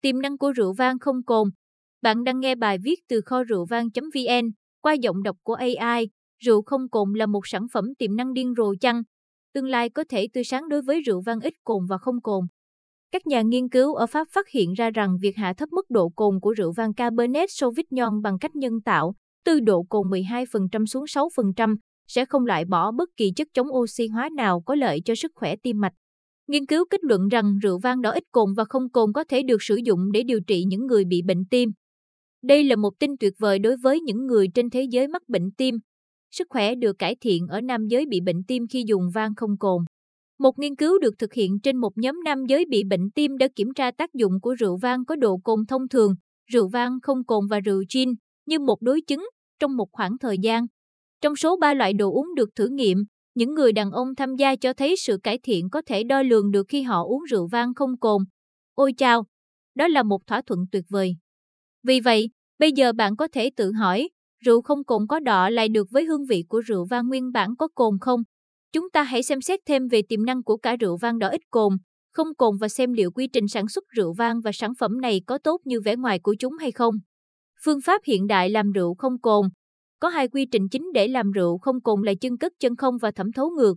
Tiềm năng của rượu vang không cồn. Bạn đang nghe bài viết từ kho rượu vang.vn qua giọng đọc của AI. Rượu không cồn là một sản phẩm tiềm năng điên rồ chăng? Tương lai có thể tươi sáng đối với rượu vang ít cồn và không cồn. Các nhà nghiên cứu ở Pháp phát hiện ra rằng việc hạ thấp mức độ cồn của rượu vang Cabernet Sauvignon bằng cách nhân tạo, từ độ cồn 12% xuống 6%, sẽ không loại bỏ bất kỳ chất chống oxy hóa nào có lợi cho sức khỏe tim mạch. Nghiên cứu kết luận rằng rượu vang đỏ ít cồn và không cồn có thể được sử dụng để điều trị những người bị bệnh tim. Đây là một tin tuyệt vời đối với những người trên thế giới mắc bệnh tim. Sức khỏe được cải thiện ở nam giới bị bệnh tim khi dùng vang không cồn. Một nghiên cứu được thực hiện trên một nhóm nam giới bị bệnh tim đã kiểm tra tác dụng của rượu vang có độ cồn thông thường, rượu vang không cồn và rượu gin như một đối chứng trong một khoảng thời gian. Trong số 3 loại đồ uống được thử nghiệm, những người đàn ông tham gia cho thấy sự cải thiện có thể đo lường được khi họ uống rượu vang không cồn. Ôi chao, đó là một thỏa thuận tuyệt vời. Vì vậy, bây giờ bạn có thể tự hỏi, rượu không cồn có đọ lại được với hương vị của rượu vang nguyên bản có cồn không? Chúng ta hãy xem xét thêm về tiềm năng của cả rượu vang đỏ ít cồn, không cồn và xem liệu quy trình sản xuất rượu vang và sản phẩm này có tốt như vẻ ngoài của chúng hay không. Phương pháp hiện đại làm rượu không cồn, có hai quy trình chính để làm rượu không cồn là chân cất chân không và thẩm thấu ngược.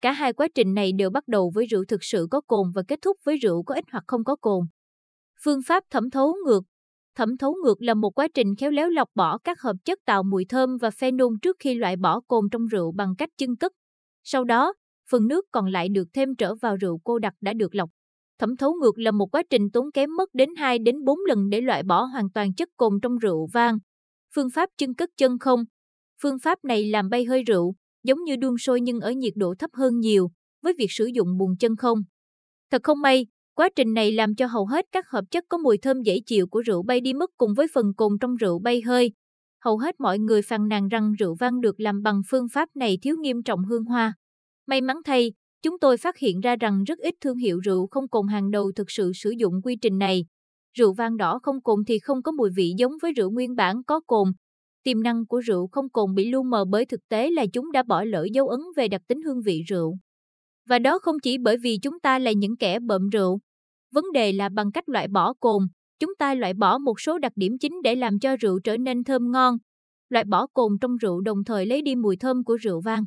Cả hai quá trình này đều bắt đầu với rượu thực sự có cồn và kết thúc với rượu có ít hoặc không có cồn. Phương pháp thẩm thấu ngược Thẩm thấu ngược là một quá trình khéo léo lọc bỏ các hợp chất tạo mùi thơm và phenol trước khi loại bỏ cồn trong rượu bằng cách chân cất. Sau đó, phần nước còn lại được thêm trở vào rượu cô đặc đã được lọc. Thẩm thấu ngược là một quá trình tốn kém mất đến 2 đến 4 lần để loại bỏ hoàn toàn chất cồn trong rượu vang. Phương pháp chân cất chân không. Phương pháp này làm bay hơi rượu, giống như đun sôi nhưng ở nhiệt độ thấp hơn nhiều, với việc sử dụng bùn chân không. Thật không may, quá trình này làm cho hầu hết các hợp chất có mùi thơm dễ chịu của rượu bay đi mất cùng với phần cồn trong rượu bay hơi. Hầu hết mọi người phàn nàn rằng rượu vang được làm bằng phương pháp này thiếu nghiêm trọng hương hoa. May mắn thay, chúng tôi phát hiện ra rằng rất ít thương hiệu rượu không cồn hàng đầu thực sự sử dụng quy trình này, Rượu vang đỏ không cồn thì không có mùi vị giống với rượu nguyên bản có cồn. Tiềm năng của rượu không cồn bị lu mờ bởi thực tế là chúng đã bỏ lỡ dấu ấn về đặc tính hương vị rượu. Và đó không chỉ bởi vì chúng ta là những kẻ bợm rượu. Vấn đề là bằng cách loại bỏ cồn, chúng ta loại bỏ một số đặc điểm chính để làm cho rượu trở nên thơm ngon. Loại bỏ cồn trong rượu đồng thời lấy đi mùi thơm của rượu vang.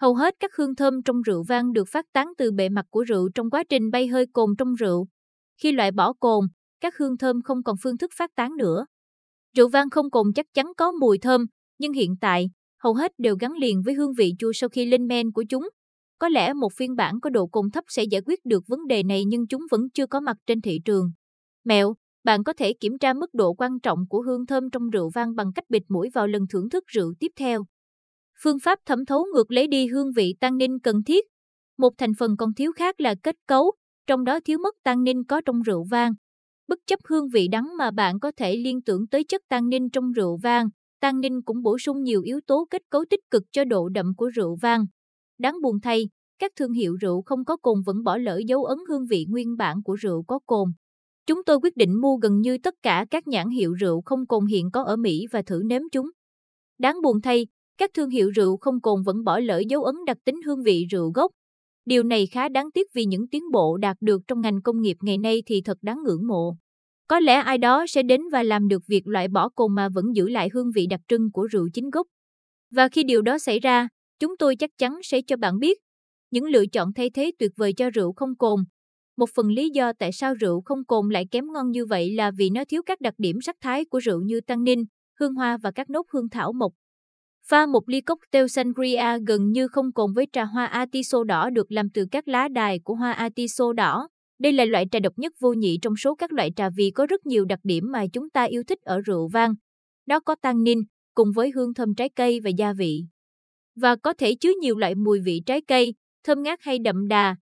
Hầu hết các hương thơm trong rượu vang được phát tán từ bề mặt của rượu trong quá trình bay hơi cồn trong rượu. Khi loại bỏ cồn, các hương thơm không còn phương thức phát tán nữa. Rượu vang không cồn chắc chắn có mùi thơm, nhưng hiện tại, hầu hết đều gắn liền với hương vị chua sau khi lên men của chúng. Có lẽ một phiên bản có độ cồn thấp sẽ giải quyết được vấn đề này nhưng chúng vẫn chưa có mặt trên thị trường. Mẹo, bạn có thể kiểm tra mức độ quan trọng của hương thơm trong rượu vang bằng cách bịt mũi vào lần thưởng thức rượu tiếp theo. Phương pháp thẩm thấu ngược lấy đi hương vị tannin cần thiết. Một thành phần còn thiếu khác là kết cấu, trong đó thiếu mất tannin có trong rượu vang. Bất chấp hương vị đắng mà bạn có thể liên tưởng tới chất tannin trong rượu vang, tannin cũng bổ sung nhiều yếu tố kết cấu tích cực cho độ đậm của rượu vang. Đáng buồn thay, các thương hiệu rượu không có cồn vẫn bỏ lỡ dấu ấn hương vị nguyên bản của rượu có cồn. Chúng tôi quyết định mua gần như tất cả các nhãn hiệu rượu không cồn hiện có ở Mỹ và thử nếm chúng. Đáng buồn thay, các thương hiệu rượu không cồn vẫn bỏ lỡ dấu ấn đặc tính hương vị rượu gốc, Điều này khá đáng tiếc vì những tiến bộ đạt được trong ngành công nghiệp ngày nay thì thật đáng ngưỡng mộ. Có lẽ ai đó sẽ đến và làm được việc loại bỏ cồn mà vẫn giữ lại hương vị đặc trưng của rượu chính gốc. Và khi điều đó xảy ra, chúng tôi chắc chắn sẽ cho bạn biết những lựa chọn thay thế tuyệt vời cho rượu không cồn. Một phần lý do tại sao rượu không cồn lại kém ngon như vậy là vì nó thiếu các đặc điểm sắc thái của rượu như tannin, hương hoa và các nốt hương thảo mộc. Pha một ly cocktail sangria gần như không cồn với trà hoa atiso đỏ được làm từ các lá đài của hoa atiso đỏ. Đây là loại trà độc nhất vô nhị trong số các loại trà vì có rất nhiều đặc điểm mà chúng ta yêu thích ở rượu vang. Nó có tannin, cùng với hương thơm trái cây và gia vị. Và có thể chứa nhiều loại mùi vị trái cây, thơm ngát hay đậm đà.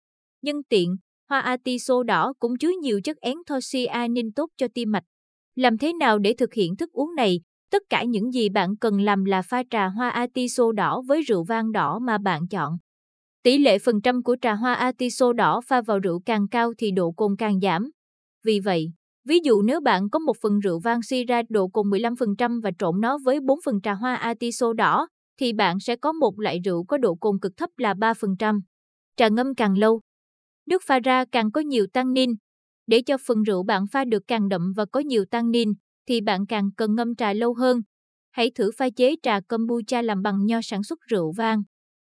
Nhân tiện, hoa atiso đỏ cũng chứa nhiều chất én anthocyanin tốt cho tim mạch. Làm thế nào để thực hiện thức uống này? Tất cả những gì bạn cần làm là pha trà hoa atiso đỏ với rượu vang đỏ mà bạn chọn. Tỷ lệ phần trăm của trà hoa atiso đỏ pha vào rượu càng cao thì độ cồn càng giảm. Vì vậy, ví dụ nếu bạn có một phần rượu vang suy ra độ cồn 15% và trộn nó với 4 phần trà hoa atiso đỏ, thì bạn sẽ có một loại rượu có độ cồn cực thấp là 3%. Trà ngâm càng lâu, nước pha ra càng có nhiều tannin. Để cho phần rượu bạn pha được càng đậm và có nhiều tannin, thì bạn càng cần ngâm trà lâu hơn. Hãy thử pha chế trà kombucha làm bằng nho sản xuất rượu vang.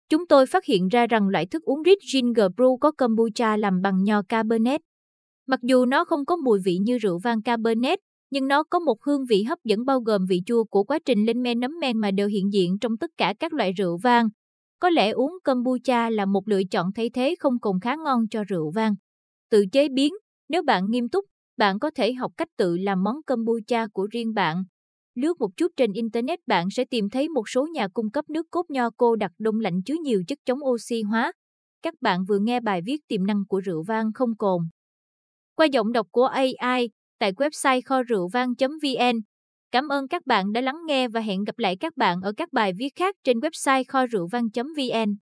Chúng tôi phát hiện ra rằng loại thức uống Rich Ginger Brew có kombucha làm bằng nho Cabernet. Mặc dù nó không có mùi vị như rượu vang Cabernet, nhưng nó có một hương vị hấp dẫn bao gồm vị chua của quá trình lên men nấm men mà đều hiện diện trong tất cả các loại rượu vang. Có lẽ uống kombucha là một lựa chọn thay thế không cùng khá ngon cho rượu vang. Tự chế biến, nếu bạn nghiêm túc, bạn có thể học cách tự làm món kombucha của riêng bạn. Lướt một chút trên Internet bạn sẽ tìm thấy một số nhà cung cấp nước cốt nho cô đặc đông lạnh chứa nhiều chất chống oxy hóa. Các bạn vừa nghe bài viết tiềm năng của rượu vang không cồn. Qua giọng đọc của AI, tại website kho rượu vang.vn. Cảm ơn các bạn đã lắng nghe và hẹn gặp lại các bạn ở các bài viết khác trên website kho rượu vang.vn.